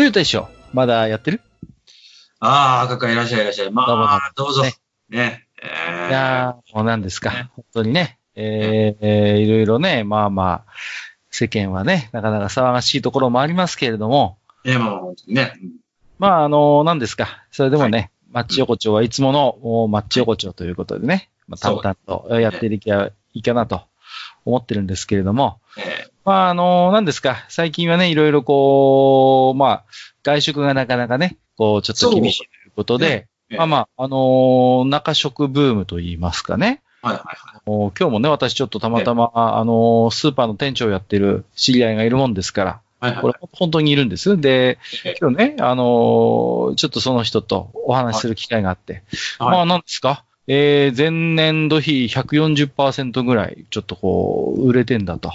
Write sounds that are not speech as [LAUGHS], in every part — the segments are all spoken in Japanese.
ゆうたでしょまだやってる？ああ、赤かいらっしゃいいらっしゃい。まあ、どうぞ。ねね。えーいやー、もう何ですかね。本当にね。えーえーいろいろね、まあまあ、世間はね、なかなか騒がしいところもありますけれども、いや、まあ、本当にね。うんまあ、あの、何ですか。それでもね、マッチ横丁はいつものおマッチ横丁ということでね、まあ、淡々とやっていけばいいかなと思ってるんですけれども、えまあ、あの、何ですか。最近はね、いろいろこう、まあ、外食がなかなかね、こう、ちょっと厳しいということで、えまあまあ、あのー中食ブームと言いますかね。はいはいはい。今日もね、私ちょっとたまたま、あのースーパーの店長をやってる知り合いがいるもんですから、はいはいこれ本当にいるんです。でええ、今日ね、あのーちょっとその人とお話しする機会があって、はいまあ何ですか？えー、前年度比140%ぐらい、ちょっとこう、売れてんだと。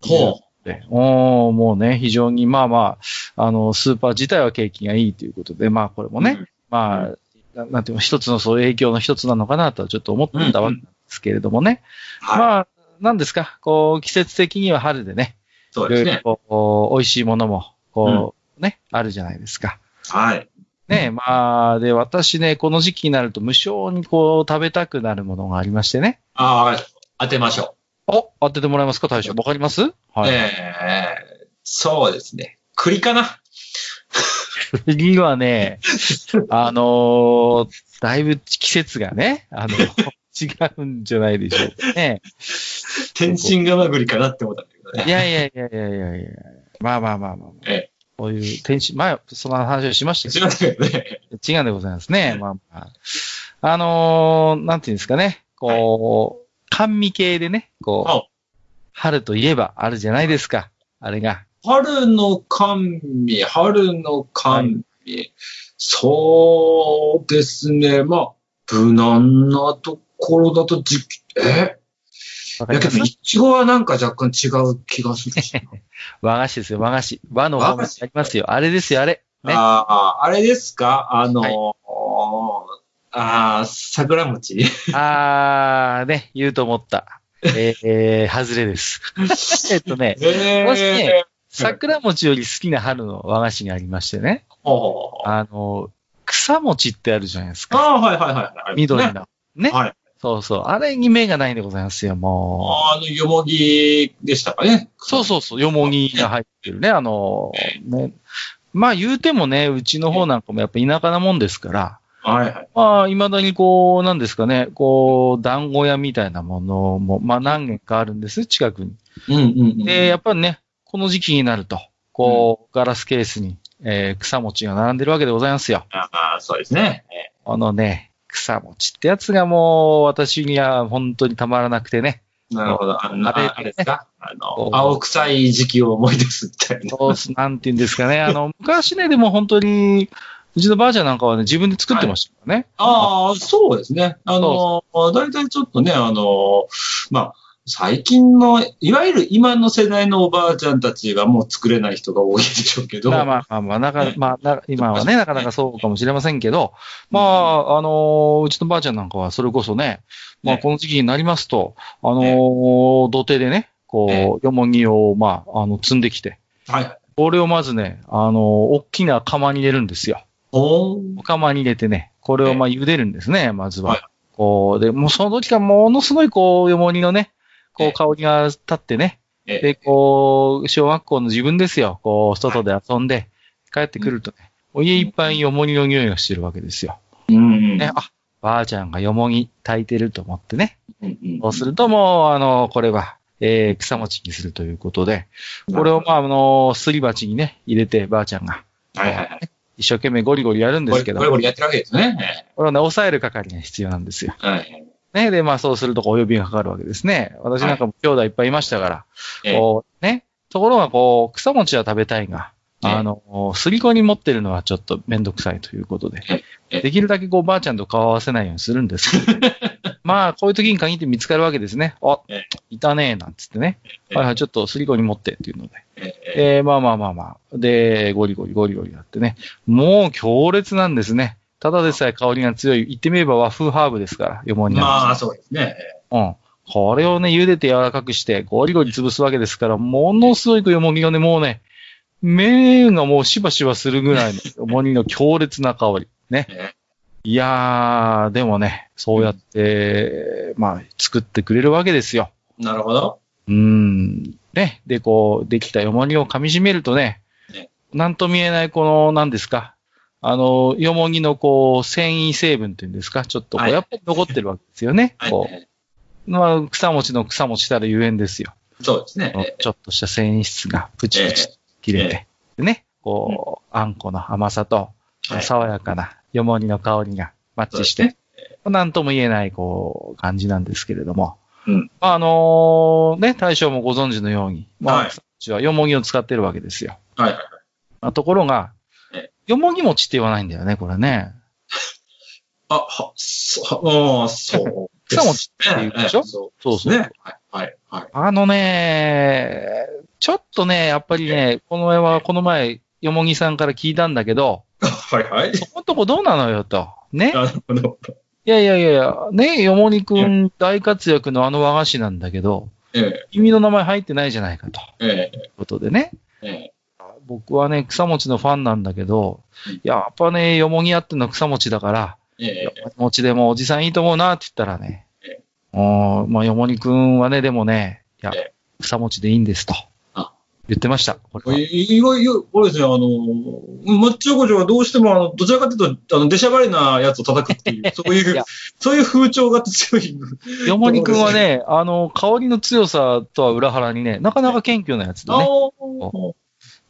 ほで、おーもうね、非常に、まあまあ、あの、スーパー自体は景気がいいということで、まあこれもう。ね、まあ、ななんていうの、一つのそういう影響の一つなのかなとはちょっと思ってたわけですけれどもね。はい。まあ、なんですか、こう、季節的には春でね、そうですね。ろこう、美味しいものも、こう、ね、あるじゃないですか。はい。ね、まあ、で、私ね、この時期になると無性にこう、食べたくなるものがありましてね。ああ。当てましょお、当ててもらえますか、大将。わかります？う。はい。えー、そうですね。栗かな？[LAUGHS] 次はね、あのーだいぶ季節がね、あの、[LAUGHS] 違うんじゃないでしょうかね。天津釜栗かなって思ったんだけどね。いやいやいやいやいやいやまあまあまあまあ、まあ。えこういう天使、前、その話をしましたけどね。違うんでございますね。まあまあ。あのーなんていうんですかね。こう、甘味系でね、こあう、春といえばあるじゃないですか。あれが。春の甘味、春の甘味。そうですね。まあ、無難なところだとじ、え？いやけど、いちごはなんか若干違う気がするしな。[LAUGHS] 和菓子ですよ、和菓子。和の和菓子子ありますよ。あれですよ、あれ。ね。ああ、あれですか？あのーはいああ、桜餅？[LAUGHS] あー、ね、言うと思った。[LAUGHS] えー、えー外れです。えっとね、え私ね桜餅より好きな春の和菓子がありましてね。あの、草餅ってあるじゃないですか。ああ、はいはいはい。緑の。ね。はい。そうそう。あれに目がないんでございますよ、もあの、よもぎでしたかね。う。そうそうそう。よもぎが入ってるね。あの、ね。まあ言うてもね、うちの方なんかもやっぱ田舎なもんですから、はいはい。まあ、未だにこう、なんですかね、こう、団子屋みたいなものも、まあ何軒かあるんです、近くに。うんうんうん。で、やっぱりね、この時期になると、こう、ガラスケースに、えー草餅が並んでるわけでございますよ。ああ、そうですね。えこのね、草餅ってやつがもう、私には本当にたまらなくてね。えなるほど。あのあれああれですか？あの、青臭い時期を思い出すみたいな。そうす、なんて言うんですかね。あの、[LAUGHS] 昔ね、でも本当に、うちのばあちゃんなんかはね、自分で作ってましたからね。ああ、そうですね。あの、だいたいちょっとね、あの、まあ、最近の、いわゆる今の世代のおばあちゃんたちがもう作れない人が多いでしょうけど。まあまあまあまあ、なか、まあな、今はね、なかなかそうかもしれませんけど、まあ、あの、うちのばあちゃんなんかはそれこそね、まあね。この時期になりますと、あのね。土手でね、こう、よもぎを、まあ、あの、積んできて、はい。これをまずね、あの、大きな釜に入れるんですよ。おー。釜に入れてね、これをまあ茹でるんですね、まずは。はい。こう、で、もうその時からものすごいこう、よもぎのね、こえう、香りが立ってね、えで、こう、小学校の自分ですよ。こう、外で遊んで、帰ってくるとね、お家いっぱいよもぎの匂いがしてるわけですよ。うん。ね、あ、ばあちゃんがよもぎ炊いてると思ってね。そうするともう、あの、これは、えー、草餅にするということで、これをまあ、あの、すり鉢にね、入れて、ばあちゃんが、はいはいはい。一生懸命ゴリゴリやるんですけどこれ、こ、れこれやってるわけですね。これをね、抑える係が必要なんですよ。はい。ね。で、まあそうするとこうお呼びがかかるわけですね。私なんかも兄弟いっぱいいましたから。ええこう、ね。ところがこう、草餅は食べたいが、ええあの、すりこに持ってるのはちょっとめんどくさいということでええ、できるだけこう、ばあちゃんと顔合わせないようにするんですけど、[LAUGHS] まあ、こういう時に限って見つかるわけですね。あえ、いたねえ、なんつってね。ええはいはい、ちょっとすりこに持ってっていうので。えええー、まあまあまあまあ。で、ゴリゴリゴリゴリやってね。もう強烈なんですね。ただでさえ香りが強い。言ってみれば和風ハーブですから、よもになるまあ、そうですね。うん。これをね、茹でて柔らかくして、ゴリゴリ潰すわけですから、ものすごいよもぎがね、もうね、麺がもうしばしばするぐらいの [LAUGHS] よもぎの強烈な香り。ね。えいやー、でもね、そうやって、まあ、作ってくれるわけですよ。えなるほど。うーん。ね。で、こう、できたよもぎを噛み締めるとねね、なんと見えないこの、何ですか。あの、よもぎのこう、繊維成分っていうんですか、ちょっとこう、はいやっぱり残ってるわけですよね。はいこう。まあ、草餅の草餅たらゆえんですよ。そうですね。えちょっとした繊維質がプチプチ切れて。でね、こう、あんこの甘さと、爽やかなよもぎの香りがマッチして、なんとも言えない、こう、感じなんですけれども。うんまあ、あのね、大将もご存知のように、まあ、はい草餅はよもぎを使ってるわけですよ。はいところがえ、よもぎ餅って言わないんだよね、これね。あ、は、そ、ああ、そうですね。草餅って言うでしょ？ええそうそうそう。ね。はい、はい、はい。あのね、ちょっとね、やっぱりね、この前は、この前、よもぎさんから聞いたんだけど、はい、はい。そこのとこどうなのよと。ね？なるほど。いやいやいやいや、ね、よもぎくん大活躍のあの和菓子なんだけど、ええ、君の名前入ってないじゃないかと。ええ、いうことでね。ええ。僕はね、草餅のファンなんだけどうん、やっぱね、よもぎあっての草餅だから、ええ餅でもおじさんいいと思うなって言ったらねえ、おーまあ、よもぎくんはね、でもね、いやえ、草餅でいいんですとあ。言ってました。これは意外、意外、これですね、あの、マッチ横丁はどうしても、あの、どちらかというと、あの、出しゃばりなやつを叩くっていう、[LAUGHS] そういいうや、そういう風潮が強い。よもぎくんはね、あの、香りの強さとは裏腹にね、なかなか謙虚なやつであね。ー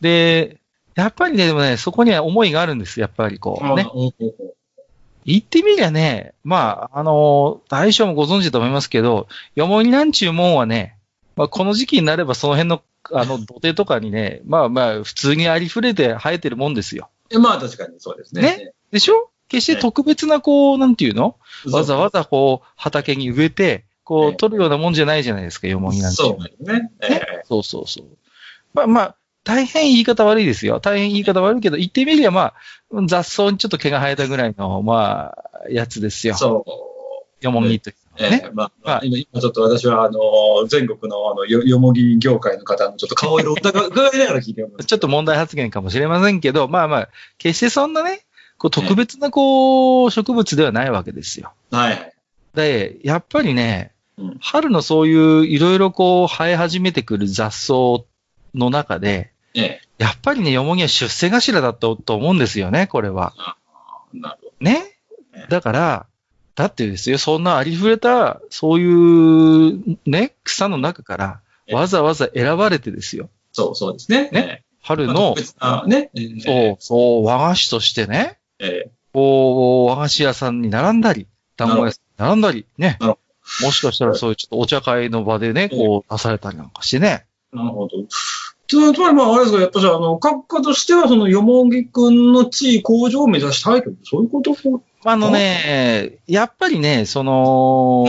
で、やっぱりね、でもね、そこには思いがあるんです。やっぱりこうね。言ってみりゃね、まあ、あの、大将もご存知だと思いますけど、よもぎなんちゅうもんはね、まあ、この時期になればその辺の、あの、[LAUGHS] 土手とかにね、まあまあ、普通にありふれて生えてるもんですよ。えまあ確かにそうですね。ね？でしょ？決して特別な、こう、なんていうの？わざわざこう、畑に植えて、こええう、取るようなもんじゃないじゃないですか、よもぎなんてそう。ですね。ええそうそうそう。まあまあ、大変言い方悪いですよ。大変言い方悪いけど、言ってみりゃまあ、雑草にちょっと毛が生えたぐらいの、まあ、やつですよ。そう。よもぎというね。ええまあ、まあは今、今ちょっと私は、あの、全国の、あの、よ、よもぎ業界の方のちょっと顔色を伺伺いながら聞いてます。ちょっと問題発言かもしれませんけど、まあまあ、決してそんなね、こう特別なこう、植物ではないわけですよ。はいはい。で、やっぱりねうん、春のそういういろいろこう生え始めてくる雑草の中で、ええ。やっぱりね、よもぎは出世頭だったと思うんですよね、これは。なるほね？ええだから、だってですよ、そんなありふれた、そういうね、草の中から、ええわざわざ選ばれてですよ。ど。そう、そうですね。ね？春ええ。の、あね。ええそう、そう、和菓子としてね、ええ。こう、和菓子屋さんに並んだり、団子屋さんに並んだり、ね。もしかしたらそういうちょっとお茶会の場でね、こう出されたりなんかしてね。なるほど。つまり、つまあ、あれですか、やっぱし、あの、閣下としては、その、よもぎくんの地位向上を目指したいとそういうことあのね、やっぱりね、その、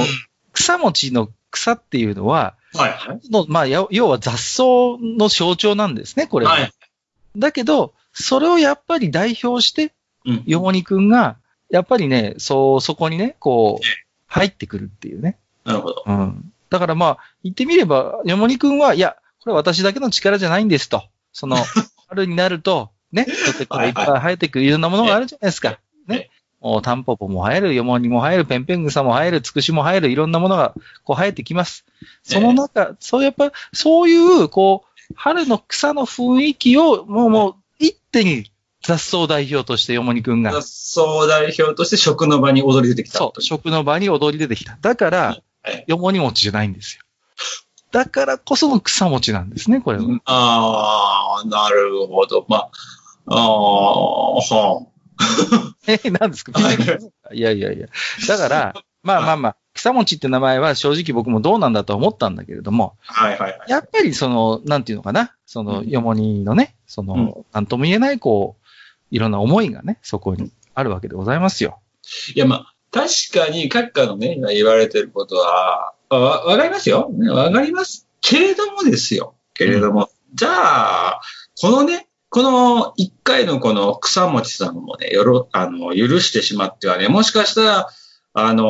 草餅の草っていうのは、はい、はい。のまあ、や要は雑草の象徴なんですね、これは。はい。だけど、それをやっぱり代表して、うん。よもにくんが、やっぱりね、そう、そこにね、こう、入ってくるっていうね。なるほど。うん。だからまあ、言ってみれば、よもにくんは、いや、これ私だけの力じゃないんですと。その、[LAUGHS] 春になると、ね、土手からいっぱい生えてくるいろんなものがあるじゃないですか。ええね。もう、タンポポも生える、よもにも生える、ペンペン草も生える、つくしも生える、いろんなものが、こう生えてきます。その中、そうやっぱ、そういう、こう、春の草の雰囲気を、もう、もう、一手に雑草代表としてよもにくんが、総代表として食の場に踊り出てきたそう、食の場に踊り出てきた。だから、はいよもに餅じゃないんですよ。だからこその草餅なんですね、これは。ああ、なるほど。まあ、ああ、は [LAUGHS] え、何ですか？いやいやいや。だから、まあまあまあ、草餅って名前は正直僕もどうなんだと思ったんだけれども、はいはいはい。やっぱりその、なんていうのかな、その、うんよもにのね、そうんの、なんとも言えない、こう、いろんな思いがね、そこにあるわけでございますよ。いや、まあ、確かに、閣下のね、今言われてることは、わ、わかりますよ。ねわかります。けれどもですよ。けれども、じゃあ、このね、この一回のこの草餅さんもね、よろ、あの、許してしまってはね、もしかしたら、あの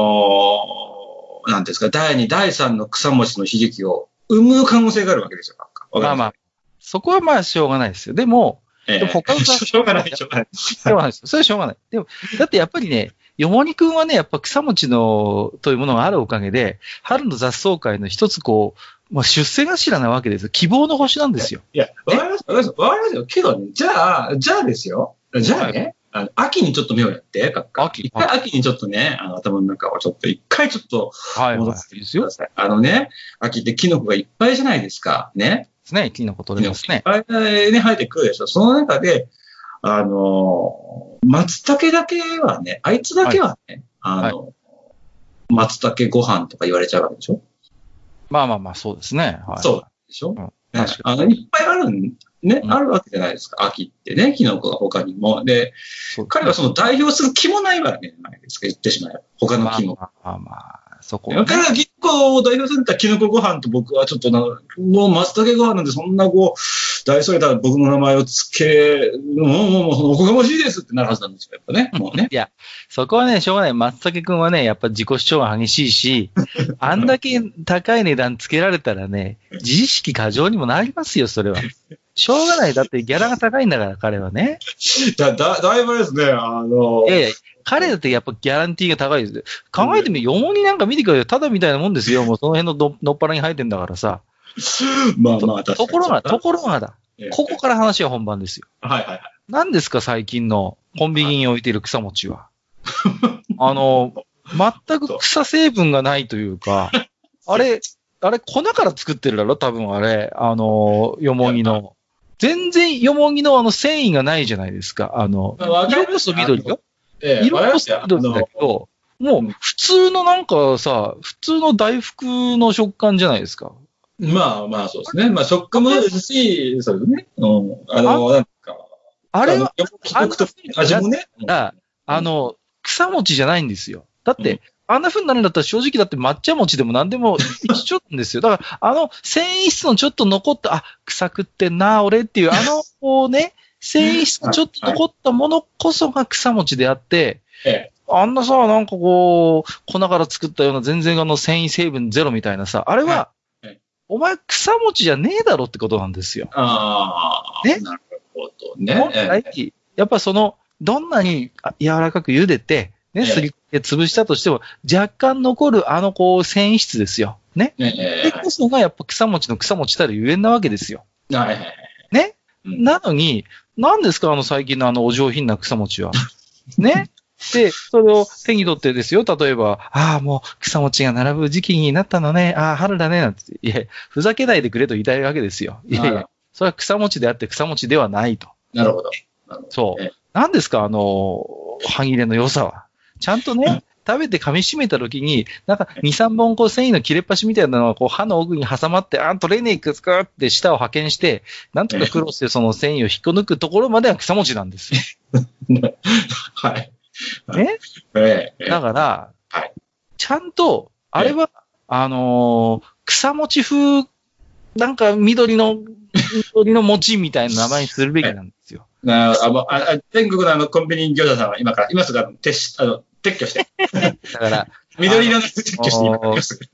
ーなんですか、第二、第三の草餅の悲劇を生む可能性があるわけですよ、まあまあ、そこはまあしょうがないですよ。でも、ええでも他のしょうがない、しょうがない。しょうがないですよ。それはしょうがない。でも、だってやっぱりね、よもにくんはね、やっぱ草餅の、というものがあるおかげで、春の雑草会の一つこう、まあ、出世頭なわけですよ。希望の星なんですよ。いや、わかります、わかります、わかりますよ。けどね、じゃあ、じゃあですよ。じゃあね、あの秋にちょっと目をやって、閣下。秋一回秋にちょっとね、あの頭の中をちょっと、一回ちょっとはいは戻してください。あのね、秋ってキノコがいっぱいじゃないですか。ね。すね。キノコ取れますね。いっぱいね、生えてくるでしょ。その中で、あの、松茸だけはね、あいつだけはね、あの、松茸ご飯とか言われちゃうわけでしょ？まあまあまあ、そうですね。はい、そうでしょ、んね確かあの、いっぱいあるん、ね、うんあるわけじゃないですか。秋ってね、キノコが他にも。で、彼はその代表する気もないわけじゃないですか、言ってしまえば。他のまあキノコ。まあまあまあ、そこね、彼がキノコを代表するキノコご飯と僕はちょっとな、もう松茸ご飯なんでそんなこう、大それた僕の名前をつけ、もうもうもう、おこがましいですってなるはずなんですよ、やっぱね。もうね。いや、そこはね、しょうがない。松茸くんはね、やっぱ自己主張が激しいし、あんだけ高い値段つけられたらね、自意識過剰にもなりますよ、それは。しょうがない。だってギャラが高いんだから、彼はね。だ、だ、だいぶですね、あのい、やいや、彼だってやっぱギャランティーが高いですよ。考えてみ、よもになんか見てくれよ。ただみたいなもんですよ。もうその辺のどのっぱらに生えてんだからさ。まあまあ、確かに。ところが、ところがだ。ええここから話は本番ですよ。はいはいはい。何ですか、最近のコンビニに置いている草餅は。あの、全く草成分がないというか、[LAUGHS] あれ、あれ粉から作ってるだろ？多分あれ。あの、よもぎの。全然よもぎのあの繊維がないじゃないですか。あの、色こそ緑よ。ええ色こそ緑だけど、もう普通のなんかさ、普通の大福の食感じゃないですか。まあまあそうですね。まあ食感もですし、そうですね。うん。あの、なんか、あれは、味もね。ああの、草餅じゃないんですよ。だって、うんあんな風になるんだったら正直だって抹茶餅でも何でも [LAUGHS] 一緒なんですよ。だから、あの繊維質のちょっと残った、あ、草食ってんな、俺っていう、あの、こうね、繊維質のちょっと残ったものこそが草餅であって、ええ。あんなさ、なんかこう、粉から作ったような全然あの繊維成分ゼロみたいなさ、あれはお前草餅じゃねえだろってことなんですよ。ああ。ね？なるほどね。やっぱその、どんなにあ柔らかく茹でて、ね、ええすりで潰したとしても、若干残るあのこう繊維質ですよ。ね？ええでこそがやっぱ草餅の草餅たるゆえんなわけですよ。はいはいはい。ね？うんなのに、何ですかあの最近のあのお上品な草餅は。ね？[LAUGHS] で、それを手に取ってですよ。例えば、ああ、もう草餅が並ぶ時期になったのね。ああ、春だね。なんて。いや、ふざけないでくれと言いたいわけですよ。いやいはいや、それは草餅であって草餅ではないと。なるほど。ほどそうええ。何ですかあの、歯切れの良さは。ちゃんとね、食べて噛み締めた時に、なんか2、3本こう繊維の切れっ端みたいなのがこう歯の奥に挟まって、あん取れねえくつかって舌を派遣して、なんとか苦労してその繊維を引っこ抜くところまでは草餅なんですよ。[LAUGHS] はい。ね？ええ。だから、はいちゃんと、あれは、あのー草餅風、なんか緑の、緑の餅みたいな名前にするべきなんですよ。なあ、もうああ全国のあの、コンビニ業者さんは今から、今すぐあの撤し、あの、撤去して。[LAUGHS] だから、緑色の撤去して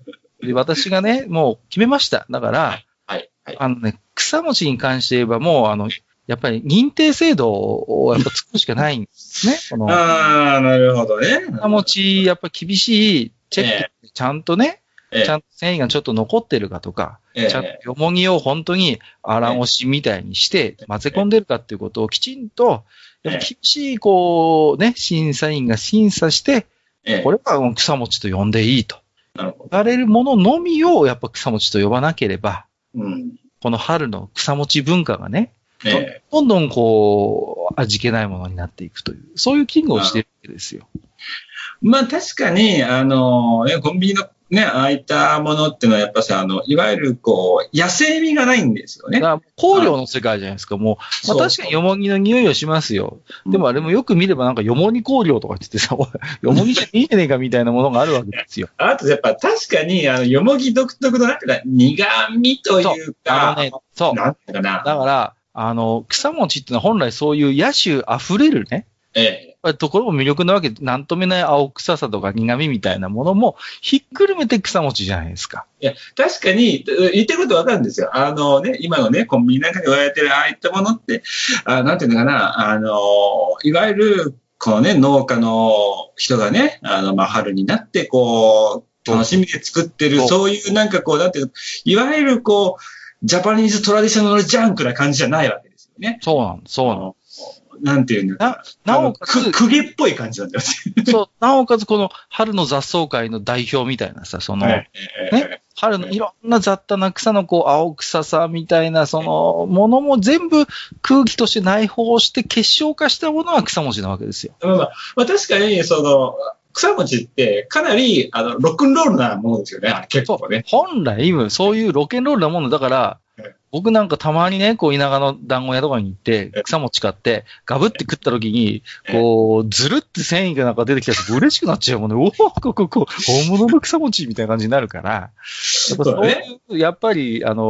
今私がね、もう決めました。だから、はい。はい。あのね、草餅に関して言えばもう、あの、やっぱり認定制度をやっぱ作るしかないんですね。[LAUGHS] この、ああ、なるほどね。草餅、やっぱ厳しいチェック、ちゃんとね、ええちゃんと繊維がちょっと残ってるかとか、ええちゃんとよもぎを本当に荒押しみたいにして混ぜ込んでるかっていうことをきちんと、厳しい、こう、ね、審査員が審査して、ええこれは草餅と呼んでいいと。なるほど。言われるもののみをやっぱ草餅と呼ばなければ、うん。この春の草餅文化がね、ええどんどんこう、味気ないものになっていくという、そういう危惧をしてるわけですよ。まあ確かに、あの、ね、コンビニのね、ああいったものっていうのはやっぱさ、あの、いわゆるこう、野生味がないんですよね。だから香料の世界じゃないですか、もう。まあそう確かによもぎの匂いはしますよ。でもあれもよく見ればなんかよもぎ香料とか言ってさ、よもぎじゃねえじゃねえかみたいなものがあるわけですよ。[LAUGHS] あとやっぱ確かに、あの、よもぎ独特のなんか苦味というか、あのね、そう。なんていうかな。だから、あの、草餅っていうのは本来そういう野種溢れるね、ええ。ところも魅力なわけで、なんともない青臭さとか苦味みたいなものもひっくるめて草餅じゃないですか。いや、確かに、言ってることわかるんですよ。あのね、今のね、コンビニなんかに売られてるああいったものって、あなんていうのかな、あの、いわゆる、このね、農家の人がね、あの、まあ、春になって、こう、楽しみで作ってる、そういうなんかこう、なんていうのいわゆるこう、ジャパニーズトラディショナルジャンクな感じじゃないわけですよね。そうなんそうなんなんていうんだかな、な。なおかつく、げっぽい感じなんだよそう、なおかつこの春の雑草界の代表みたいなさ、その、ね。ね？春のいろんな雑多な草のこう青臭さみたいなそのものも全部空気として内包して結晶化したものが草餅なわけですよ。まあまあ、まあ確かに、その、草餅ってかなり、あの、ロックンロールなものですよね、結構ね。本来、そういうロケンロールなものだからええ、僕なんかたまにね、こう田舎の団子屋とかに行ってえ、草餅買って、ガブって食った時に、こう、ずるって繊維がなんか出てきたら嬉しくなっちゃうもんね。おお、ここ、こう、本物の草餅みたいな感じになるから、やっぱそう。いう、やっぱり、あの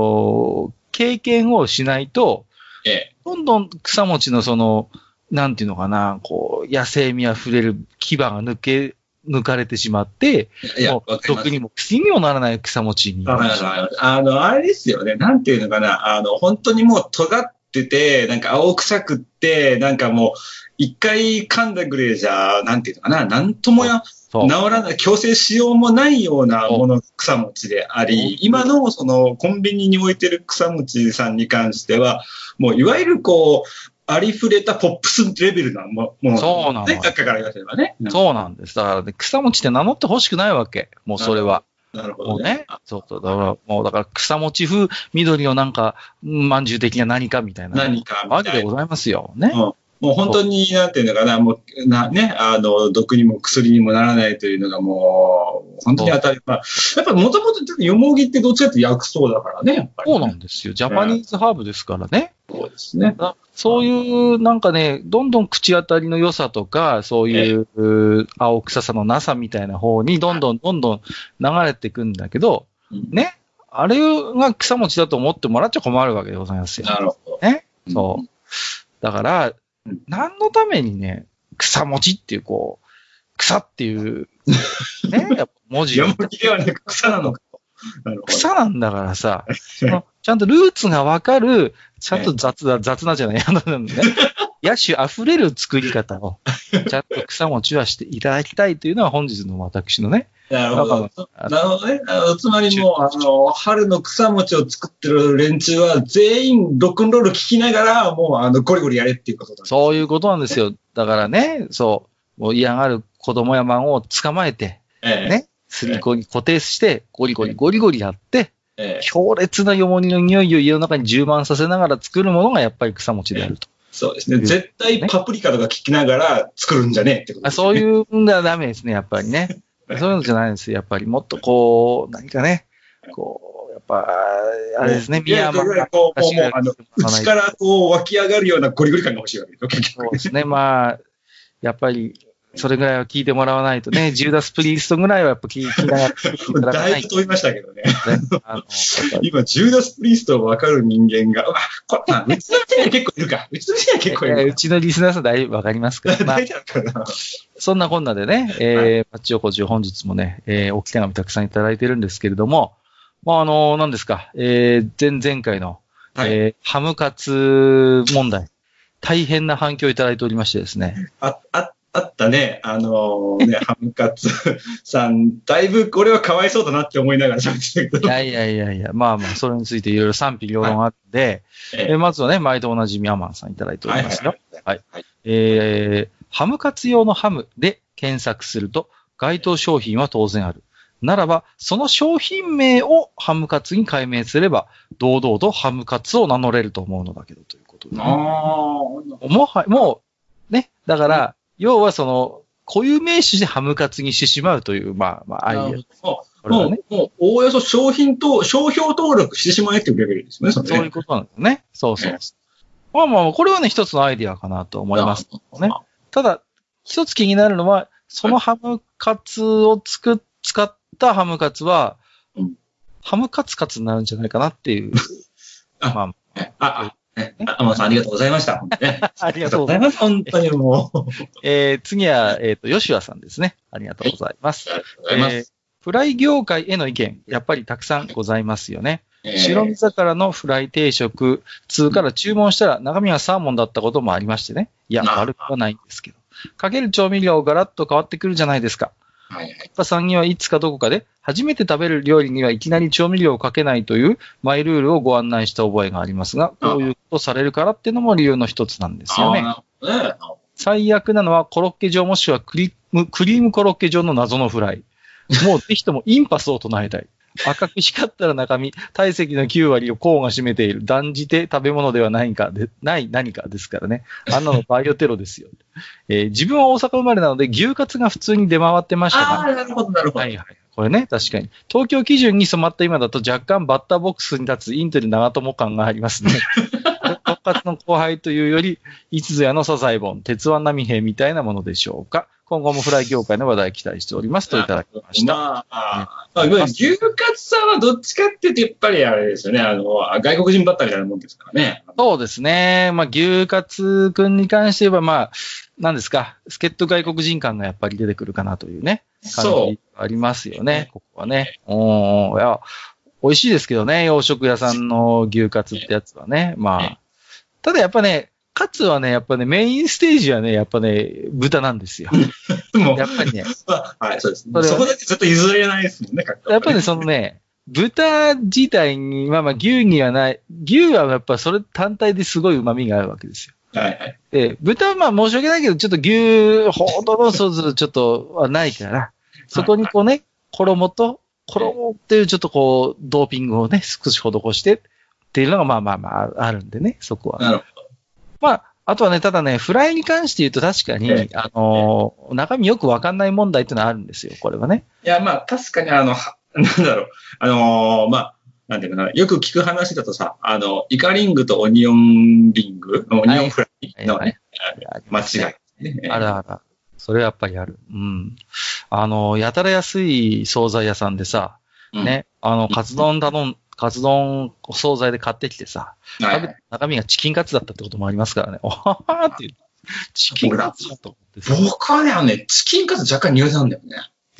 ー経験をしないと、ええ。どんどん草餅のその、なんていうのかな、こう、野生味あふれる牙が抜け、抜かれてしまって、いや、毒にも薬にもならない草餅に。あの、あれですよね。なんていうのかな。あの、本当にもう尖ってて、なんか青臭くって、なんかもう、一回噛んだぐらいじゃ、なんていうのかな。なんともや、治らない、強制しようもないようなもの、草餅であり、今のそのコンビニに置いてる草餅さんに関しては、もういわゆるこう、ありふれたポップスレベルなももの。そうなのね、学科から言わせればね。そうなんです。だからね、草餅って名乗ってほしくないわけ。もうそれは。なるほどねもうね。。そうそう。だから、もうだから草餅風緑のなんか、うんまんじゅう的な何かみたいな。何かみたいな。わけでございますよ。ね。もうもう本当に、なんていうのかな、もう、な、ね、あの、毒にも薬にもならないというのがもう、本当に当たり前。やっぱもともと、よもぎってどっちかって薬草だからね、やっぱり、そうなんですよ。ジャパニーズハーブですからね。そうですね。だそういう、なんかね、どんどん口当たりの良さとか、そういう、う青臭さのなさみたいな方に、どんどんどんどん流れていくんだけど、うんね。あれが草餅だと思ってもらっちゃ困るわけでございますよ。なるほど。ね。そう。だからうん、何のためにね、草餅っていう、こう、草っていう、[LAUGHS] ね、やっぱ文字よもぎではなく草なのか。草なんだからさ、[LAUGHS] ちゃんとルーツがわかる、ちゃんと雑だ、雑なじゃない、あのね、[LAUGHS] 野手溢れる作り方を、ちゃんと草餅はしていただきたいというのは本日の私のね、なるほど。あなるほどね。つまりもう、あの、春の草餅を作ってる連中は全員ロックンロール聞きながら、もう、あの、ゴリゴリやれっていうことだ。そういうことなんですよ。だからね、そう、もう嫌がる子供や孫を捕まえて、ええね、すりこに固定して、ゴリゴリゴリゴリやって、ええ強烈なよもぎの匂いを家の中に充満させながら作るものがやっぱり草餅であると。そうですね。絶対パプリカとか聞きながら作るんじゃねえってことあですね。そういうのはダメですね、やっぱりね。[LAUGHS] そういうのじゃないんですよ。やっぱりもっとこう、何かね、こう、やっぱ、あれですね、宮いやこう、もう、もう、あの、内から。らこう湧き上がるようなゴリゴリ感が欲しいわけですよ、結局。そうですね、まあ、やっぱり、それぐらいは聞いてもらわないとね、[LAUGHS] ジューダス・プリーストぐらいはやっぱ聞聞きながら聞いていただかないいぶ飛びましたけどね。[LAUGHS] 今、ジューダス・プリーストを分かる人間が、うわこあ、うちの店 [LAUGHS] には結構いるか。うちの店には結構いえーうるちのリスナーさん大わかりますかか。まあ。そんなこんなでね、えー、パッチ横丁本日もね、えー、おき手紙たくさんいただいてるんですけれども、まあ、あの、何ですか、えー、前々回の、はいえー、ハムカツ問題、大変な反響をいただいておりましてですね。あ、あ、あったね。あのね、[LAUGHS] ハムカツさん、だいぶこれはかわいそうだなって思いながら喋ってたけど。いやいやいやいや、まあまあ、それについていろいろ賛否両論あって、ええーまずはね、毎度おなじみアマンさんいただいておりますよ。はいはいえー、ハムカツ用のハムで検索すると、該当商品は当然ある。ならば、その商品名をハムカツに改名すれば、堂々とハムカツを名乗れると思うのだけど、ということで、ああ、もは、もう、ね、だから、要はその、固有名詞でハムカツにしてしまうという、まあ、まあ、アイデア。もこう、ね、もう、もうおおよそ商品と、商標登録してしまえっていうレベルですよね、それねそういうことなんですね。そうそう。まあまあ、これはね、一つのアイデアかなと思います。ねただ、一つ気になるのは、そのハムカツをつく、使ったハムカツは、うんハムカツカツになるんじゃないかなっていう。あまあ、あ、天野さんありがとうございました。[LAUGHS] あ、ありがとうございます。本当にもう。えー、次は、えっ、と、ヨシュアさんですね。ありがとうございます。ありがとうございます。えーフライ業界への意見、やっぱりたくさんございますよね。えー白身魚のフライ定食2から注文したら中身がサーモンだったこともありましてね。いや、あ悪くはないんですけど。かける調味料がガラッと変わってくるじゃないですか。はいはい。パさんにはいつかどこかで、初めて食べる料理にはいきなり調味料をかけないというマイルールをご案内した覚えがありますが、こういうことされるからっていうのも理由の一つなんですよね。最悪なのはコロッケ状もしくはクリーム、クリームコロッケ状の謎のフライ。もうぜひともインパスを唱えたい。赤く光ったら中身、体積の9割を甲が占めている。断じて食べ物ではないかで、ない何かですからね。あんなのバイオテロですよ。[LAUGHS] えー自分は大阪生まれなので牛カツが普通に出回ってましたが、ああ、なるほど、なるほど。はいはい。これね、確かに。東京基準に染まった今だと若干バッターボックスに立つインテル長友感がありますね。[LAUGHS] 特活の後輩というより、いつぞやのサザエボン、鉄腕波平みたいなものでしょうか。今後もフライ業界の話題期待しておりますといただきました。まあ、まあ、牛カツさんはどっちかっていうと、やっぱりあれですよね、あの、外国人バッターみたいなもんですからね。そうですね。まあ、牛カツくんに関して言えば、まあ、何ですか、助っ人外国人感がやっぱり出てくるかなというね、感そうじ。ありますよね、ここはね。おーいや、美味しいですけどね、洋食屋さんの牛カツってやつはね。まあ。ただやっぱね、カツはね、やっぱね、メインステージはね、やっぱね、豚なんですよ。[LAUGHS] もうやっぱりね、ま [LAUGHS] あはい、そうです。そこだけずっと譲れないですもんね、やっぱりね、そのね、豚自体に、まあまあ牛にはない、牛はやっぱそれ単体ですごい旨味があるわけですよ。はいはい。で、豚はまあ申し訳ないけど、ちょっと牛ほどのソースちょっとはないから、そこにこうね、衣と、衣っていうちょっとこう、ドーピングをね、少し施してっていうのがまあまあまああるんでね、そこは。なるほまあ、あとはね、ただね、フライに関して言うと確かにええ、あのー中身よくわかんない問題っていうのはあるんですよ、これはね。ど。いや、まあ、確かにあの、は [LAUGHS] なんだろう、あのーまあ、なんていうかな、よく聞く話だとさ、あの、イカリングとオニオンリング、オニオンフライのね、間違い、ね。あるある。それはやっぱりある。うん。あの、やたら安い惣菜屋さんでさ、うん。ね、あの、カツ丼頼ん、カツ丼惣菜で買ってきてさ、はい中身がチキンカツだったってこともありますからね。[LAUGHS] おははっていう。チキンカツだと思ってさ。僕はね、あのね、チキンカツ若干苦手なんだよね。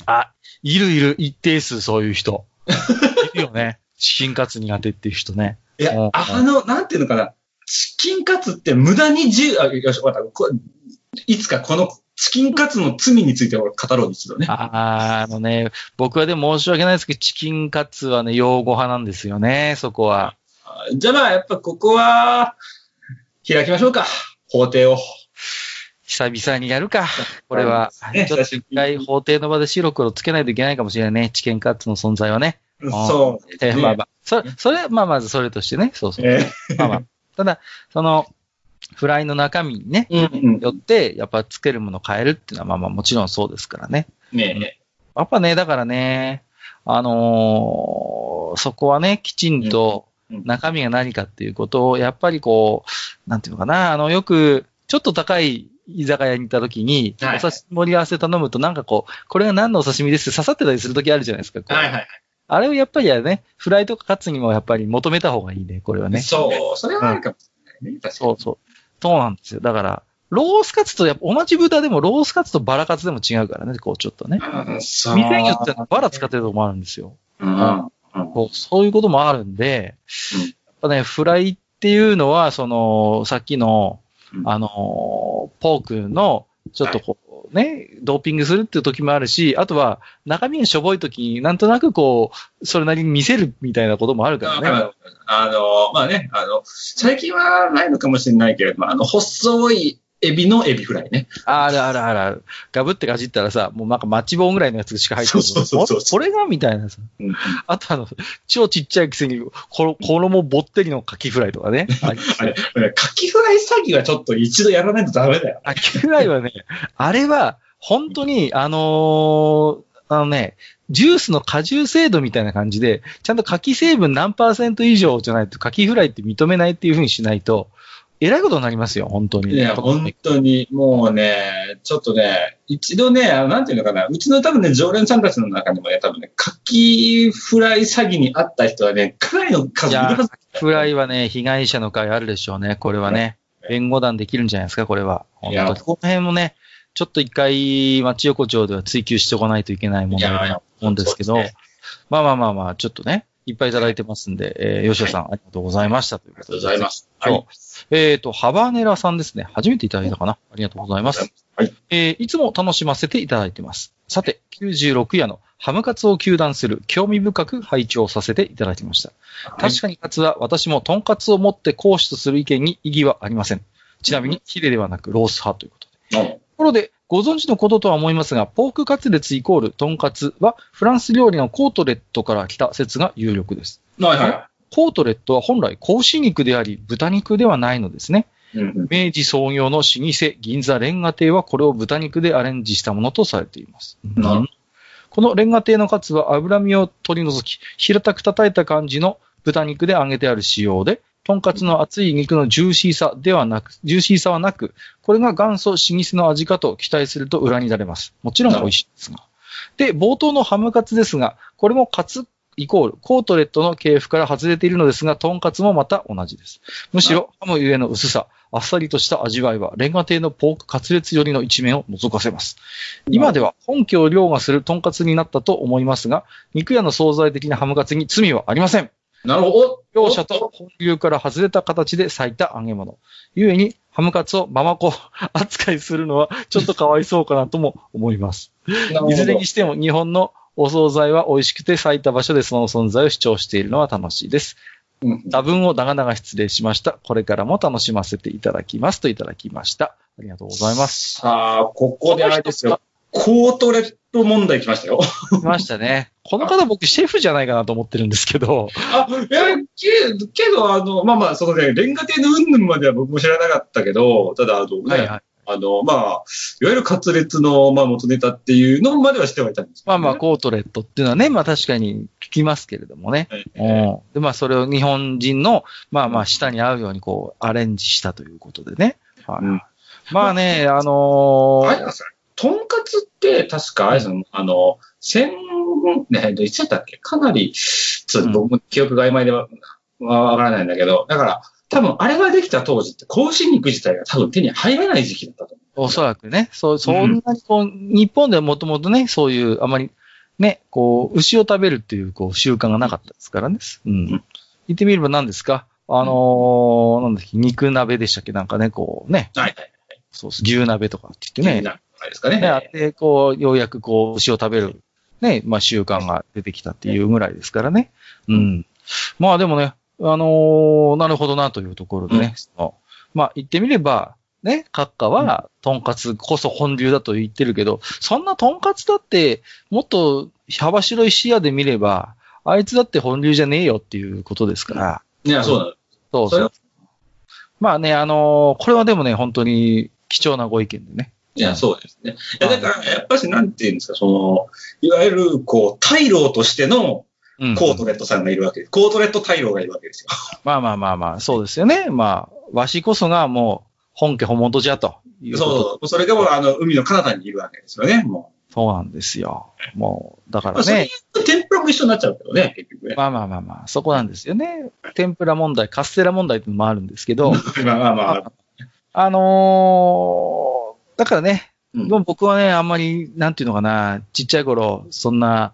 あ、いるいる、一定数そういう人。いるよね。[LAUGHS] チキンカツ苦手っていう人ね。いやうん、あの、なんていうのかな、チキンカツって無駄にじゅあ、よし、わかった。こいつかこのチキンカツの罪について語ろうですよね。あーあのね、僕はでも申し訳ないですけど、チキンカツはね、用語派なんですよね、そこは。じゃあまあ、やっぱここは、開きましょうか。法廷を。久々にやるか。これは。ねちょっと一回法廷の場で白黒つけないといけないかもしれないね。チキンカツの存在はね。そうね。え [LAUGHS] ーまあまあ。それ、それ、まあまずそれとしてね。そうそう。えまあまあ。ただ、その、フライの中身にね、ーうんうん。よって、やっぱつけるもの変えるっていうのはまあまあもちろんそうですからね。ねやっぱね、だからね、あのーそこはね、きちんとうんうん中身が何かっていうことを、やっぱりこう、なんていうのかな、あの、よく、ちょっと高い居酒屋に行った時に、はいお刺身盛り合わせ頼むとなんかこう、これが何のお刺身ですって刺さってたりする時あるじゃないですか。はいはいはい。あれをやっぱりね、フライとかカツにもやっぱり求めた方がいいね、これはね。そう、それはあるかもしれないね。確かに。そうそう。そうなんですよ。だから、ロースカツとやっぱ同じ豚でもロースカツとバラカツでも違うからね、こうちょっとね。店によってはバラ使ってるとこもあるんですよ。うんうんこうそういうこともあるんで、うんやっぱね、フライっていうのは、その、さっきのう、んあの、ポークの、ちょっとこう、ね、ドーピングするっていう時もあるし、あとは、中身がしょぼい時になんとなくこう、それなりに見せるみたいなこともあるからね。あの、まあね、あの、最近はないのかもしれないけれども、あの、細いエビのエビフライね。あるあるあるある。ガブってかじったらさ、もうなんかマッチ棒ぐらいのやつしか入ってる。そうそうそうそうこれがみたいなさ。うんあとあの、超ちっちゃいくせに、こ衣ぼってりのカキフライとかね。[LAUGHS] あれ、カキフライ詐欺はちょっと一度やらないとダメだよ。カキフライはね、あれは、本当に、あのーあのね、ジュースの果汁精度みたいな感じで、ちゃんと柿成分何パーセント以上じゃないと柿フライって認めないっていう風にしないと、えらいことになりますよ、本当に。いや、本当に、もうね、ちょっとね、一度ね、なんていうのかな、うちの多分ね、常連さんたちの中にもね、多分ね、カキフライ詐欺にあった人はね、かなりの数いるはず。フライはね、被害者の会あるでしょうね、これはね。弁護団できるんじゃないですか、これは。本いや当に。この辺もね、ちょっと一回、町横丁では追求しておかないといけない問題だと思うんですけど、そうですまあまあまあまあ、ちょっとね、いっぱいいただいてますんで、えー、吉田さん、ありがとうございましたということで。ありがとうございます。はい。えっ、と、ハバネラさんですね。初めていただいたかな。ありがとうございます。はい。えーいつも楽しませていただいてます。さて、96夜のハムカツを求断する興味深く拝聴させていただきました。確かにカツは私もトンカツを持って講師とする意見に異議はありません。ちなみにヒレではなくロース派ということで。うんところで、ご存知のこととは思いますが、ポークカツレツイコールトンカツはフランス料理のコートレットから来た説が有力です。はいはコートレットは本来子牛肉であり豚肉ではないのですね。い。うんうん明治創業の老舗銀座レンガ亭はこれを豚肉でアレンジしたものとされています。なるほどこのレンガ亭のカツは脂身を取り除き、平たく叩いた感じの豚肉で揚げてある仕様で、とんかつの厚い肉のジューシーさではなく、ジューシーさはなく、これが元祖老舗の味かと期待すると裏になれます。もちろん美味しいですが。で、冒頭のハムカツですが、これもカツイコール、コートレットの系譜から外れているのですが、とんかつもまた同じです。むしろ、ハムゆえの薄さ、あっさりとした味わいは、レンガ亭のポークカツレツ寄りの一面を覗かせます。今では本家を凌駕するとんかつになったと思いますが、肉屋の惣菜的なハムカツに罪はありません。なるほど。両者と本流から外れた形で咲いた揚げ物。ゆえに、ハムカツをママコ [LAUGHS] 扱いするのはちょっとかわいそうかなとも思います。いずれに。しても日本のお惣菜は美味しくて咲いた場所でその存在を主張しているのは楽しいです。うん多分を長々失礼しました。これからも楽しませていただきますといただきました。ありがとうございます。さあ、ここであれですよ。コートレット問題来ましたよ。来ましたね。この方僕シェフじゃないかなと思ってるんですけど。あ、いや、けけど、あの、まあまあ、そのね、レンガ亭の云々までは僕も知らなかったけど、ただ、あの、ね、はいはい。あの、まあ、いわゆるカツレツの、まあ、元ネタっていうのまでは知ってはいたんですね、まあまあ、コートレットっていうのはね、まあ確かに聞きますけれどもね。はいうん。で、まあそれを日本人の、まあまあ舌に合うようにこう、アレンジしたということでね。はいうんまあね、あのーとんかつって、確か、あれですよあの、戦、ね、いつやったっけ？かなり、ちょっと僕も記憶が曖昧では、わわからないんだけど、だから、多分あれができた当時って、香辛肉自体が多分手に入らない時期だったと思おそらくね、そう、そんなにこう、日本ではもともとね、そういう、あまり、ね、こう、牛を食べるっていう、こう、習慣がなかったですからね。うん。ん。言ってみれば何ですか？あのーなんだっけ、肉鍋でしたっけ？なんかね、こうね、う。はいはい。そうそう、牛鍋とかって言ってね、なあれですかね。ね、あって、こう、ようやくこう、牛を食べる、ね、まあ習慣が出てきたっていうぐらいですからね。うん。まあでもね、あのーなるほどなというところでね、うんそのまあ言ってみれば、ね、閣下は、とんかつこそ本流だと言ってるけど、そんなとんかつだって、もっと幅広い視野で見れば、あいつだって本流じゃねえよっていうことですから。いや、そうなの。そうそう。まあね、あのーこれはでもね、本当に貴重なご意見でね。いや、そうですね。いや、だから、やっぱし、なんていうんですか、その、いわゆる、こう、大老としてのうんコートレットさんがいるわけです。コートレット大老がいるわけですよ。まあまあまあまあ、そうですよね。まあ、わしこそがもう、本家本元じゃということ。そうそう。それがもう、あの、海の彼方にいるわけですよね、もなんですよ。もう、だからね。天ぷらも一緒になっちゃうけどね、結局ね。まあまあまあまあ、そこなんですよね。天ぷら問題、カステラ問題っていうのもあるんですけど、[LAUGHS] まあまあまあ。あのーだからね、うんでも僕はね、あんまり、なんていうのかな、ちっちゃい頃、そんな、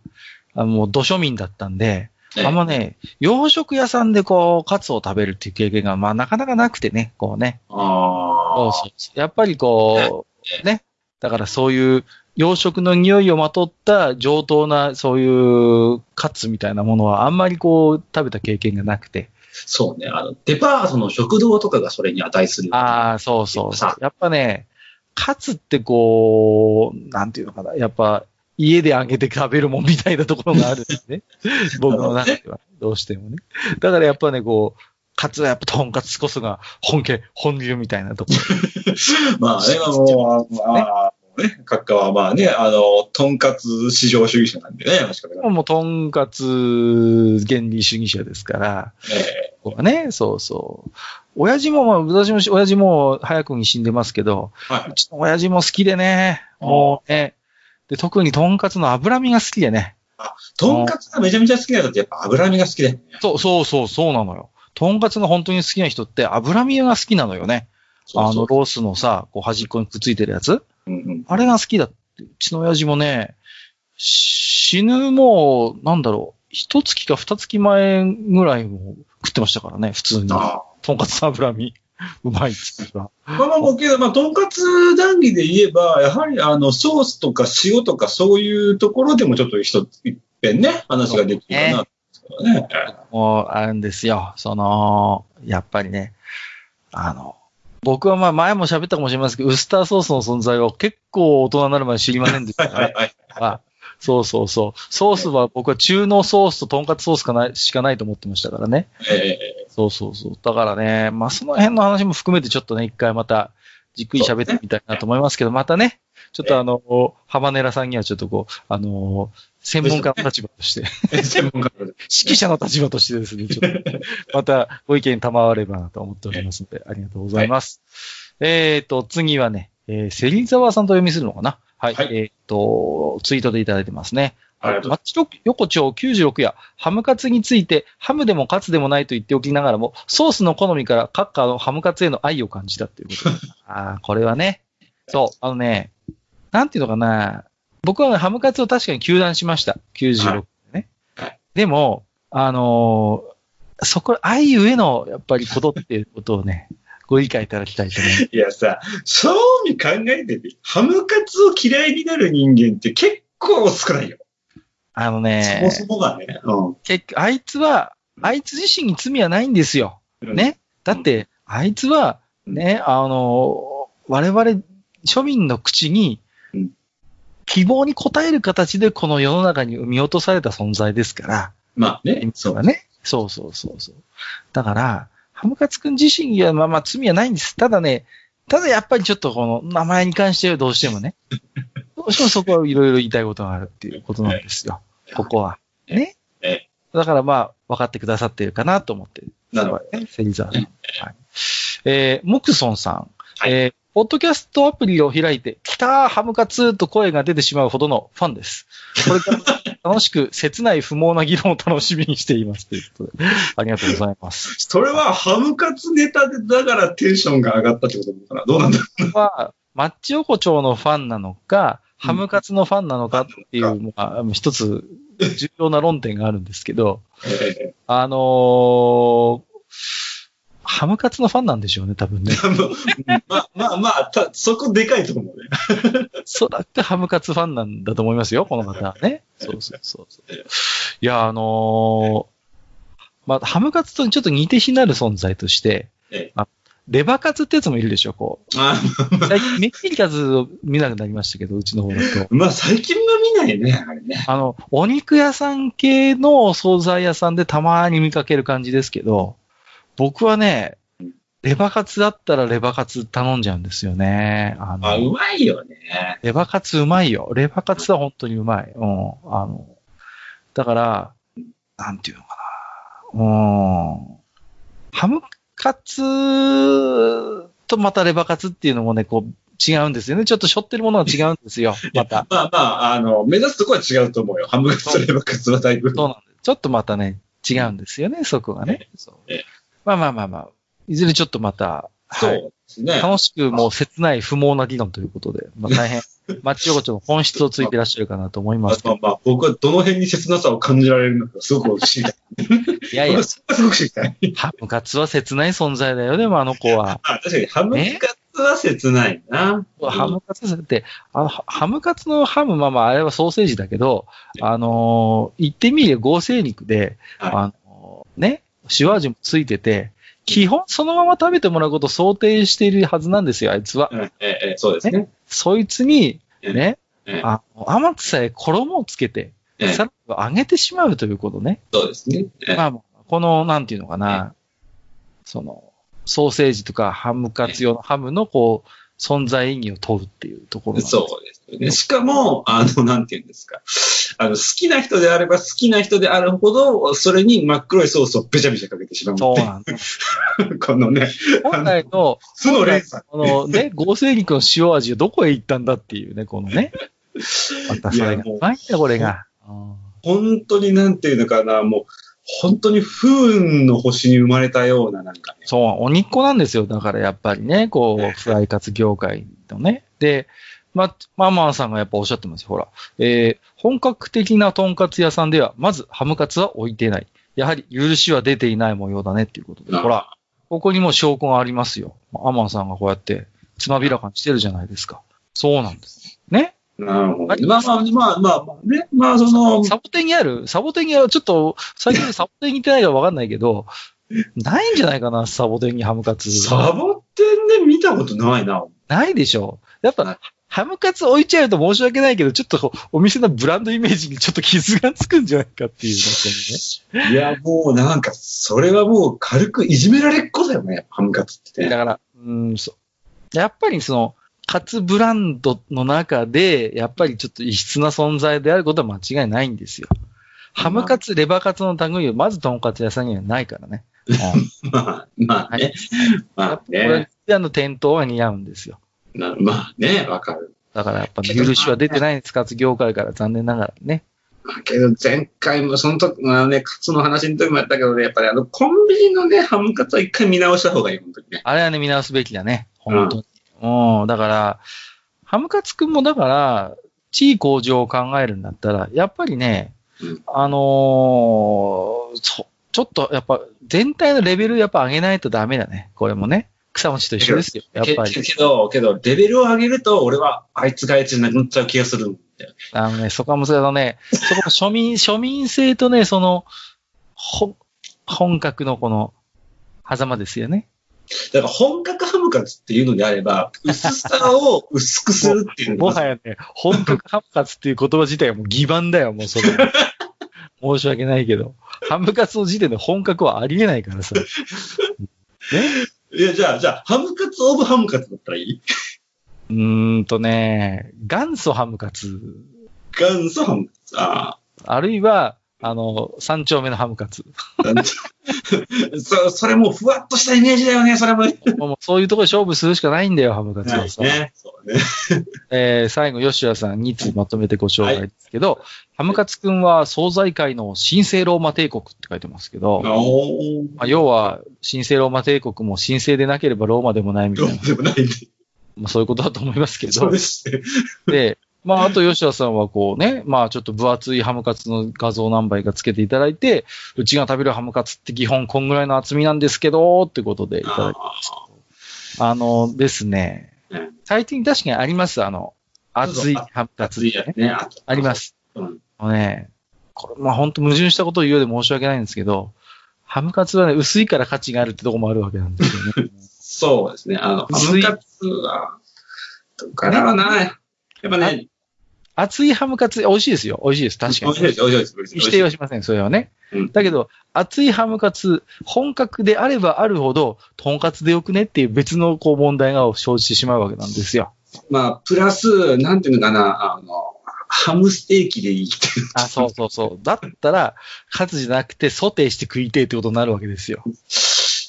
あもう、土庶民だったんで、あんまね、洋食屋さんでこう、カツを食べるっていう経験が、まあなかなかなくてね、こうね。ああ。そうそう。やっぱりこう、ね。だからそういう洋食の匂いをまとった上等なそういうカツみたいなものはあんまりこう食べた経験がなくて。そうね。あの、デパートの食堂とかがそれに値する。ああ、そうそう。やっぱね、カツってこう、なんていうのかな。やっぱ家で揚げて食べるもんみたいなところがあるんですね。[LAUGHS] 僕の中では。どうしてもね。だからやっぱね、こう、カツはやっぱトンカツこそが本家、本流みたいなところ。[LAUGHS] まあね、もう、まあ、ね、閣下はまあね、あの、とんかつ市場主義者なんでね、確かに。もう、とんかつ原理主義者ですから、えここはね、そうそう。親父も、まあ、私もし、親父も早くに死んでますけど、えはうちの親父も好きでね、もうね、で、特にとんかつの脂身が好きでね。い。とんかつがめちゃめちゃ好きな人ってやっぱ脂身が好きで。そうそうそう、そうなのよ。とんかつが本当に好きな人って脂身が好きなのよね。あの、ロースのさ、こう端っこにくっついてるやつうんうん。あれが好きだって。うちの親父もね、死ぬもう、なんだろう、一月か二月前ぐらいも食ってましたからね、普通に。あとんかつの脂身。[LAUGHS] うまいっつ。まあまあ、もうけど、まあ、とんかつ談義で言えば、やはりあの、ソースとか塩とかそういうところでもちょっと一つ、一遍ね、話ができるかな。ね。もう、あるんですよ。その、やっぱりね、あの、僕はまあ前も喋ったかもしれませんけど、ウスターソースの存在を結構大人になるまで知りませんでしたね。はいはいはい。あそうそうそう。ソースは僕は中濃ソースととんかつソースかないしかないと思ってましたからね。えそうそうそう。だからね、まあその辺の話も含めてちょっとね、一回またじっくり喋ってみたいなと思いますけど、またね、ちょっとあの、ハバネラさんにはちょっとこう、あの、専門家の立場として、え専門家で。指揮者の立場としてですね、ちょっと、またご意見賜ればなと思っておりますので、ありがとうございます。えっ、と、次はね、えー、芹沢さんと読みするのかな？はい。はいえっ、と、ツイートでいただいてますね。マッチ横丁96やハムカツについて、ハムでもカツでもないと言っておきながらも、ソースの好みからカッカーのハムカツへの愛を感じたっていうことで。[LAUGHS] ああ、これはね。そう、あのね、なんていうのかな。僕はねハムカツを確かに休断しました。96でね。はいでも、あのーそこ、愛ゆえの、やっぱりことっていうことをね、ご理解いただきたいと思います。いやさ、正味考えてみ、ハムカツを嫌いになる人間って結構少ないよ。あのね、そもそもがね。うん結局、あいつは、あいつ自身に罪はないんですよ。うんね。だって、あいつは、ね、あの、我々庶民の口にうん、希望に応える形でこの世の中に生み落とされた存在ですから、まあね。そうだね。そうそうそうそう。だから、ハムカツくん自身にはまあまあ罪はないんです。ただね、ただやっぱりちょっとこの名前に関してはどうしてもね、[LAUGHS] どうしてもそこはいろいろ言いたいことがあるっていうことなんですよ。ここは。ねえ。だからまあ、分かってくださってるかなと思って。なるほどね。芹沢さん。はい。えー、モクソンさん。はいえーポッドキャストアプリを開いて、来たーハムカツと声が出てしまうほどのファンです。これから楽しく切ない不毛な議論を楽しみにしています。ということで、ありがとうございます。[LAUGHS] それはハムカツネタでだからテンションが上がったってことかな？どうなんだろこれは、マッチ横丁のファンなのか、ハムカツのファンなのかっていう、まあ、一つ重要な論点があるんですけど、あのーハムカツのファンなんでしょうね、多分ね。えまあまあまあ、たそこでかいと思うね。そうだってハムカツファンなんだと思いますよ、この方はね。そうそうそうそう。いや、あのーまあ、ハムカツとちょっと似て非なる存在としてレバカツってやつもいるでしょ、こあう。最近メッキリカツを見なくなりましたけど、うちの方だと。まあ最近は見ないね、あれね。あの、お肉屋さん系のお惣菜屋さんでたまに見かける感じですけど、僕はね、レバカツだったらレバカツ頼んじゃうんですよね。あのあ、うまいよね。レバカツうまいよ。レバカツは本当にうまい。うん。あの、だから、なんていうのかな。うん。ハムカツとまたレバカツっていうのもね、こう、違うんですよね。ちょっと背負ってるものが違うんですよ。[LAUGHS] また。まあまあ、あの、目指すとこは違うと思うよ。ハムカツとレバカツはだいぶ。そうなんです。ちょっとまたね、違うんですよね、そこがね。そうええまあまあまあまあ。いずれちょっとまた、はい。そうですね。楽しくもう切ない不毛な議論ということで、まあ大変、マッチ横丁の本質をついていらっしゃるかなと思います。まあまあ、僕はどの辺に切なさを感じられるのか、すごく知りたい。いやいやすごく知りたい。ハムカツは切ない存在だよ、でもあの子は。[LAUGHS] あ、確かに、ハムカツは切ないな。ハムカツって、あの、ハハムカツのハム、まあまあ、あれはソーセージだけど、あのー言ってみれば合成肉で、はいあのーね、塩味もついてて、基本そのまま食べてもらうことを想定しているはずなんですよ、あいつは。うんええええそうですね。そいつに、ね、ええあの甘くさえ衣をつけて、ええさらに揚げてしまうということね。そうですね。ええまあまあ、この、なんていうのかな、その、ソーセージとかハムカツ用のハムのこう、存在意義を問うっていうところなんですそうですよね。しかも、あの、なんて言うんですか。あの、好きな人であれば好きな人であるほど、それに真っ黒いソースをべちゃべちゃかけてしまう。そうなんだ。[LAUGHS] このね、本来の、負の連鎖。このね、合成肉の塩味はどこへ行ったんだっていうね、このね。またそれが、まいんだ、これが。本当になんていうのかな、もう、本当に不運の星に生まれたような、なんかね。そう、鬼っ子なんですよ。だからやっぱりね、こう、フライカツ業界のね。で、ま、ママンさんがやっぱおっしゃってますよ。ほら。えー本格的なとんかつ屋さんでは、まずハムカツは置いてない。やはり許しは出ていない模様だねっていうことで。ほら、ここにも証拠がありますよ。アマンさんがこうやって、つまびらかにしてるじゃないですか。そうなんです。ね？なるほど。はいまあまあまあまあまあね。まあその、サボテンにある？サボテンにあるちょっと、最近サボテンに行ってないからわかんないけど、ないんじゃないかなサボテンにハムカツ。サボテンで見たことないな。ないでしょやっぱ、ハムカツ置いちゃうと申し訳ないけど、ちょっとお店のブランドイメージにちょっと傷がつくんじゃないかっていうね。いや、もうなんか、それはもう軽くいじめられっ子だよね、ハムカツってね。だから、うん、そう。やっぱりその、カツブランドの中で、やっぱりちょっと異質な存在であることは間違いないんですよ。ハムカツ、レバカツの類は、まずとんかつ屋さんにはないからね。う [LAUGHS] んまあ、まあね。まあこれね。、あの店頭は似合うんですよ。な [LAUGHS] まあね、わかる。だからやっぱ許しは出てないんです、カ [LAUGHS] ツ業界から残念ながらね。まあけど前回もその時、まあね、カツの話の時もやったけどね、やっぱりあの、コンビニのね、ハムカツは一回見直した方がいい、本当にね。あれはね、見直すべきだね。本当に。うん、だから、ハムカツくんもだから、地位向上を考えるんだったら、やっぱりね、うんあのーそちょっとやっぱ全体のレベルやっぱ上げないとダメだね。これもね。草餅と一緒ですよ。やっぱり。けけど、けど、レベルを上げると、俺は、あいつがあいつになくなっちゃう気がするんだよ。あのね、そこは難しいのね、そこの庶民、[LAUGHS] 庶民性とね、その、ほ、本格のこの、狭間ですよね。だから、本格ハムカツっていうのであれば、薄さを薄くするっていうもはやね、本格ハムカツっていう言葉自体はもう欺瞞だよ、もうそれ。申し訳ないけど。ハムカツの時点で本格はありえないからさ。[LAUGHS] ねいや、じゃあ、じゃあ、ハムカツオブハムカツだったらいい？うーんとね、元祖ハムカツ。元祖ハムカツ。ああるいは、あの、三丁目のハムカツ。あ。[LAUGHS] そ、それもうふわっとしたイメージだよね、それも。もうそういうところで勝負するしかないんだよ、ハムカツはさ。ね。そうね。[LAUGHS] えー最後、吉谷さん2つまとめてご紹介ですけど、ハムカツくんは惣菜界の神聖ローマ帝国って書いてますけど。まあ、要は、神聖ローマ帝国も神聖でなければローマでもないみたいな、[LAUGHS] でもない。まあ、そういうことだと思いますけどそうで、すね。で、まあ、あと吉田さんはこうね、まあ、ちょっと分厚いハムカツの画像何枚かつけていただいて、うちが食べるハムカツって基本こんぐらいの厚みなんですけど、ってことでいただいてますけど。あのですねうん、最近確かにあります、あの、熱いハムカツ、熱いやつね。あありま。す。うん。ね、これ、まあ本当矛盾したことを言うようで申し訳ないんですけど、ハムカツはね、薄いから価値があるってとこもあるわけなんですよね。[LAUGHS] そうですね。あの、ハムカツは、どっからはな、やっぱね、熱いハムカツ、美味しいですよ。美味しいです。確かに。美味しいです、美味しいです。否定はしません、それはね。うんだけど、熱いハムカツ、本格であればあるほど、とんかつでよくねっていう別のこう問題が生じてしまうわけなんですよ。まあ、プラス、なんていうのかな、あの、ハムステーキでいいって。あ、そうそうそう。だったら、カツじゃなくてソテーして食いてえってことになるわけですよ。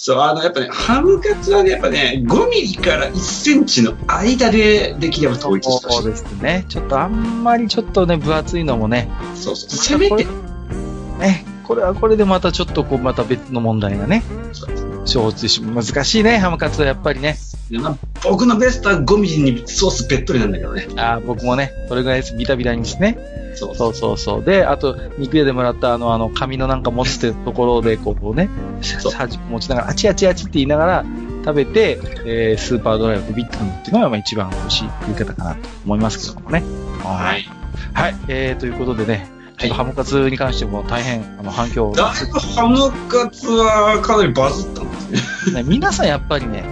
そう、あの、やっぱね、ハムカツはね、やっぱね、5ミリから1センチの間でできれば統一してほしい。そうですね。ちょっとあんまりちょっとね、分厚いのもね、そうそう。せめて、ね、これはこれでまたちょっとこう、また別の問題がね、生じてしまう。難しいね、ハムカツはやっぱりね。まあ僕のベストは5ミリにソースべっとりなんだけどね。あー僕もね、それぐらいです。ビタビタにですね。そうそうそうそう。で、あと、肉屋でもらったあの、あの、紙のなんか持つってところで、こうね、持ちながら、あちあちあちって言いながら食べて、えー、スーパードライをビビッと飲むっていうのが、まあ一番美味しい食い方かなと思いますけどもね。は。い。はい。えー、ということでね、ちょっとハムカツに関しても大変、あの、反響だいぶハムカツはかなりバズったんですね。ね、皆さんやっぱりね、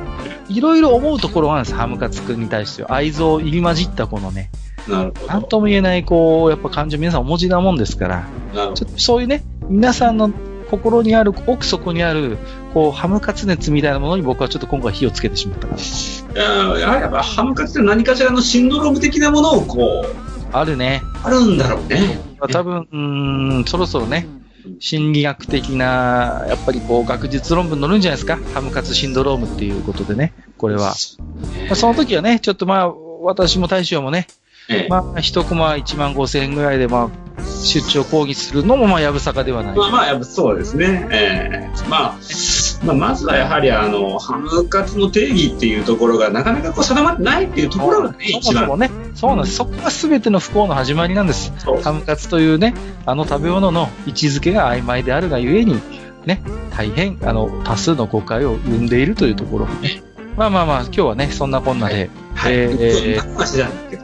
いろいろ思うところがあるんです、ハムカツくんに対しては。愛憎入り混じったこのね、なるほど。なんとも言えない、こう、やっぱ感情皆さんお持ちなもんですから。ちょっとそういうね、皆さんの心にある、奥底にある、こう、ハムカツ熱みたいなものに僕はちょっと今回火をつけてしまったかな。いややっぱハムカツって何かしらのシンドローム的なものをこう、あるね。あるんだろうね。多分、そろそろね、心理学的な、やっぱりこう、学術論文載るんじゃないですか？ハムカツシンドロームっていうことでね、これは。まあその時はね、ちょっとまあ、私も大将もね、ええまあ、一コマ1万5千円ぐらいで、まあ、出張講義するのも、まあ、やぶさかではない。まあまあ、やっぱそうですね。ええまあ、まあ、まずはやはり、あの、ハムカツの定義っていうところがなかなかこう定まってないっていうところがね、そも。そもね、そうなんです。そこが全ての不幸の始まりなんです。ハムカツというね、あの食べ物の位置づけが曖昧であるがゆえに、ね、大変、あの、多数の誤解を生んでいるというところ。まあまあまあ、今日はね、そんなこんなで、はい。えーえー、話なんだけ？ど。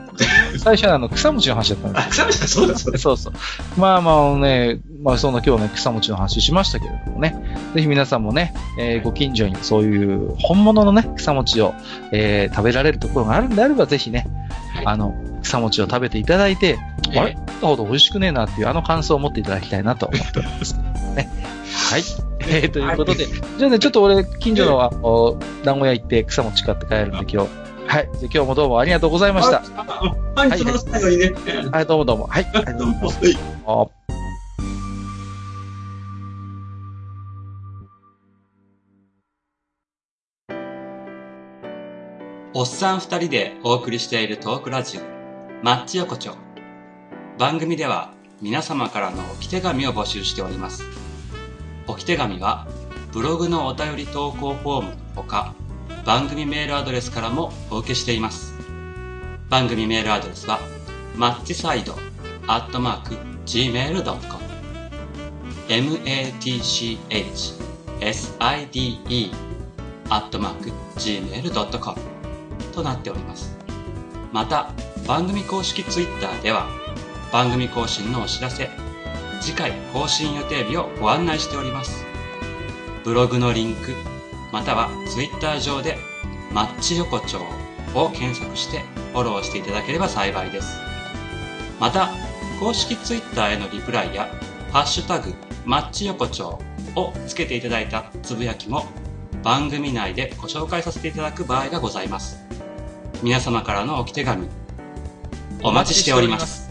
最初はあの、草餅の話だったんですあ、草さん、そうだそうだ。そうそう。まあまあね、まあそんな今日ね、草餅の話しましたけれどもね、ぜひ皆さんもね、えーご近所にそういう本物のね、草餅を、えー食べられるところがあるんであれば、ぜひね、はいあの、草餅を食べていただいて、ええあれ？ほど美味しくねえなっていうあの感想を持っていただきたいなと思っております。[LAUGHS] ね。はい。えーということで、じゃあね、ちょっと俺、近所の、あの団子屋行って草餅買って帰るんで今日。はい。じゃあ今日もどうもありがとうございました。はい、その最後にね。はい、どうもどうも。はい。ありがとうございおっさん二人でお送りしているトークラジオ、マッチ横丁。番組では皆様からの置き手紙を募集しております。置き手紙はブログのお便り投稿フォームのほか、番組メールアドレスからもお受けしています。番組メールアドレスは、マッチサイドアットマーク gmail.com matchside アットマーク gmail.com となっております。また、番組公式ツイッターでは、番組更新のお知らせ、次回更新予定日をご案内しております。ブログのリンク、またはツイッター上で、マッチ横丁を検索してフォローしていただければ幸いです。また、公式ツイッターへのリプライや、ハッシュタグ、マッチ横丁をつけていただいたつぶやきも番組内でご紹介させていただく場合がございます。皆様からの置き手紙、お待ちしております。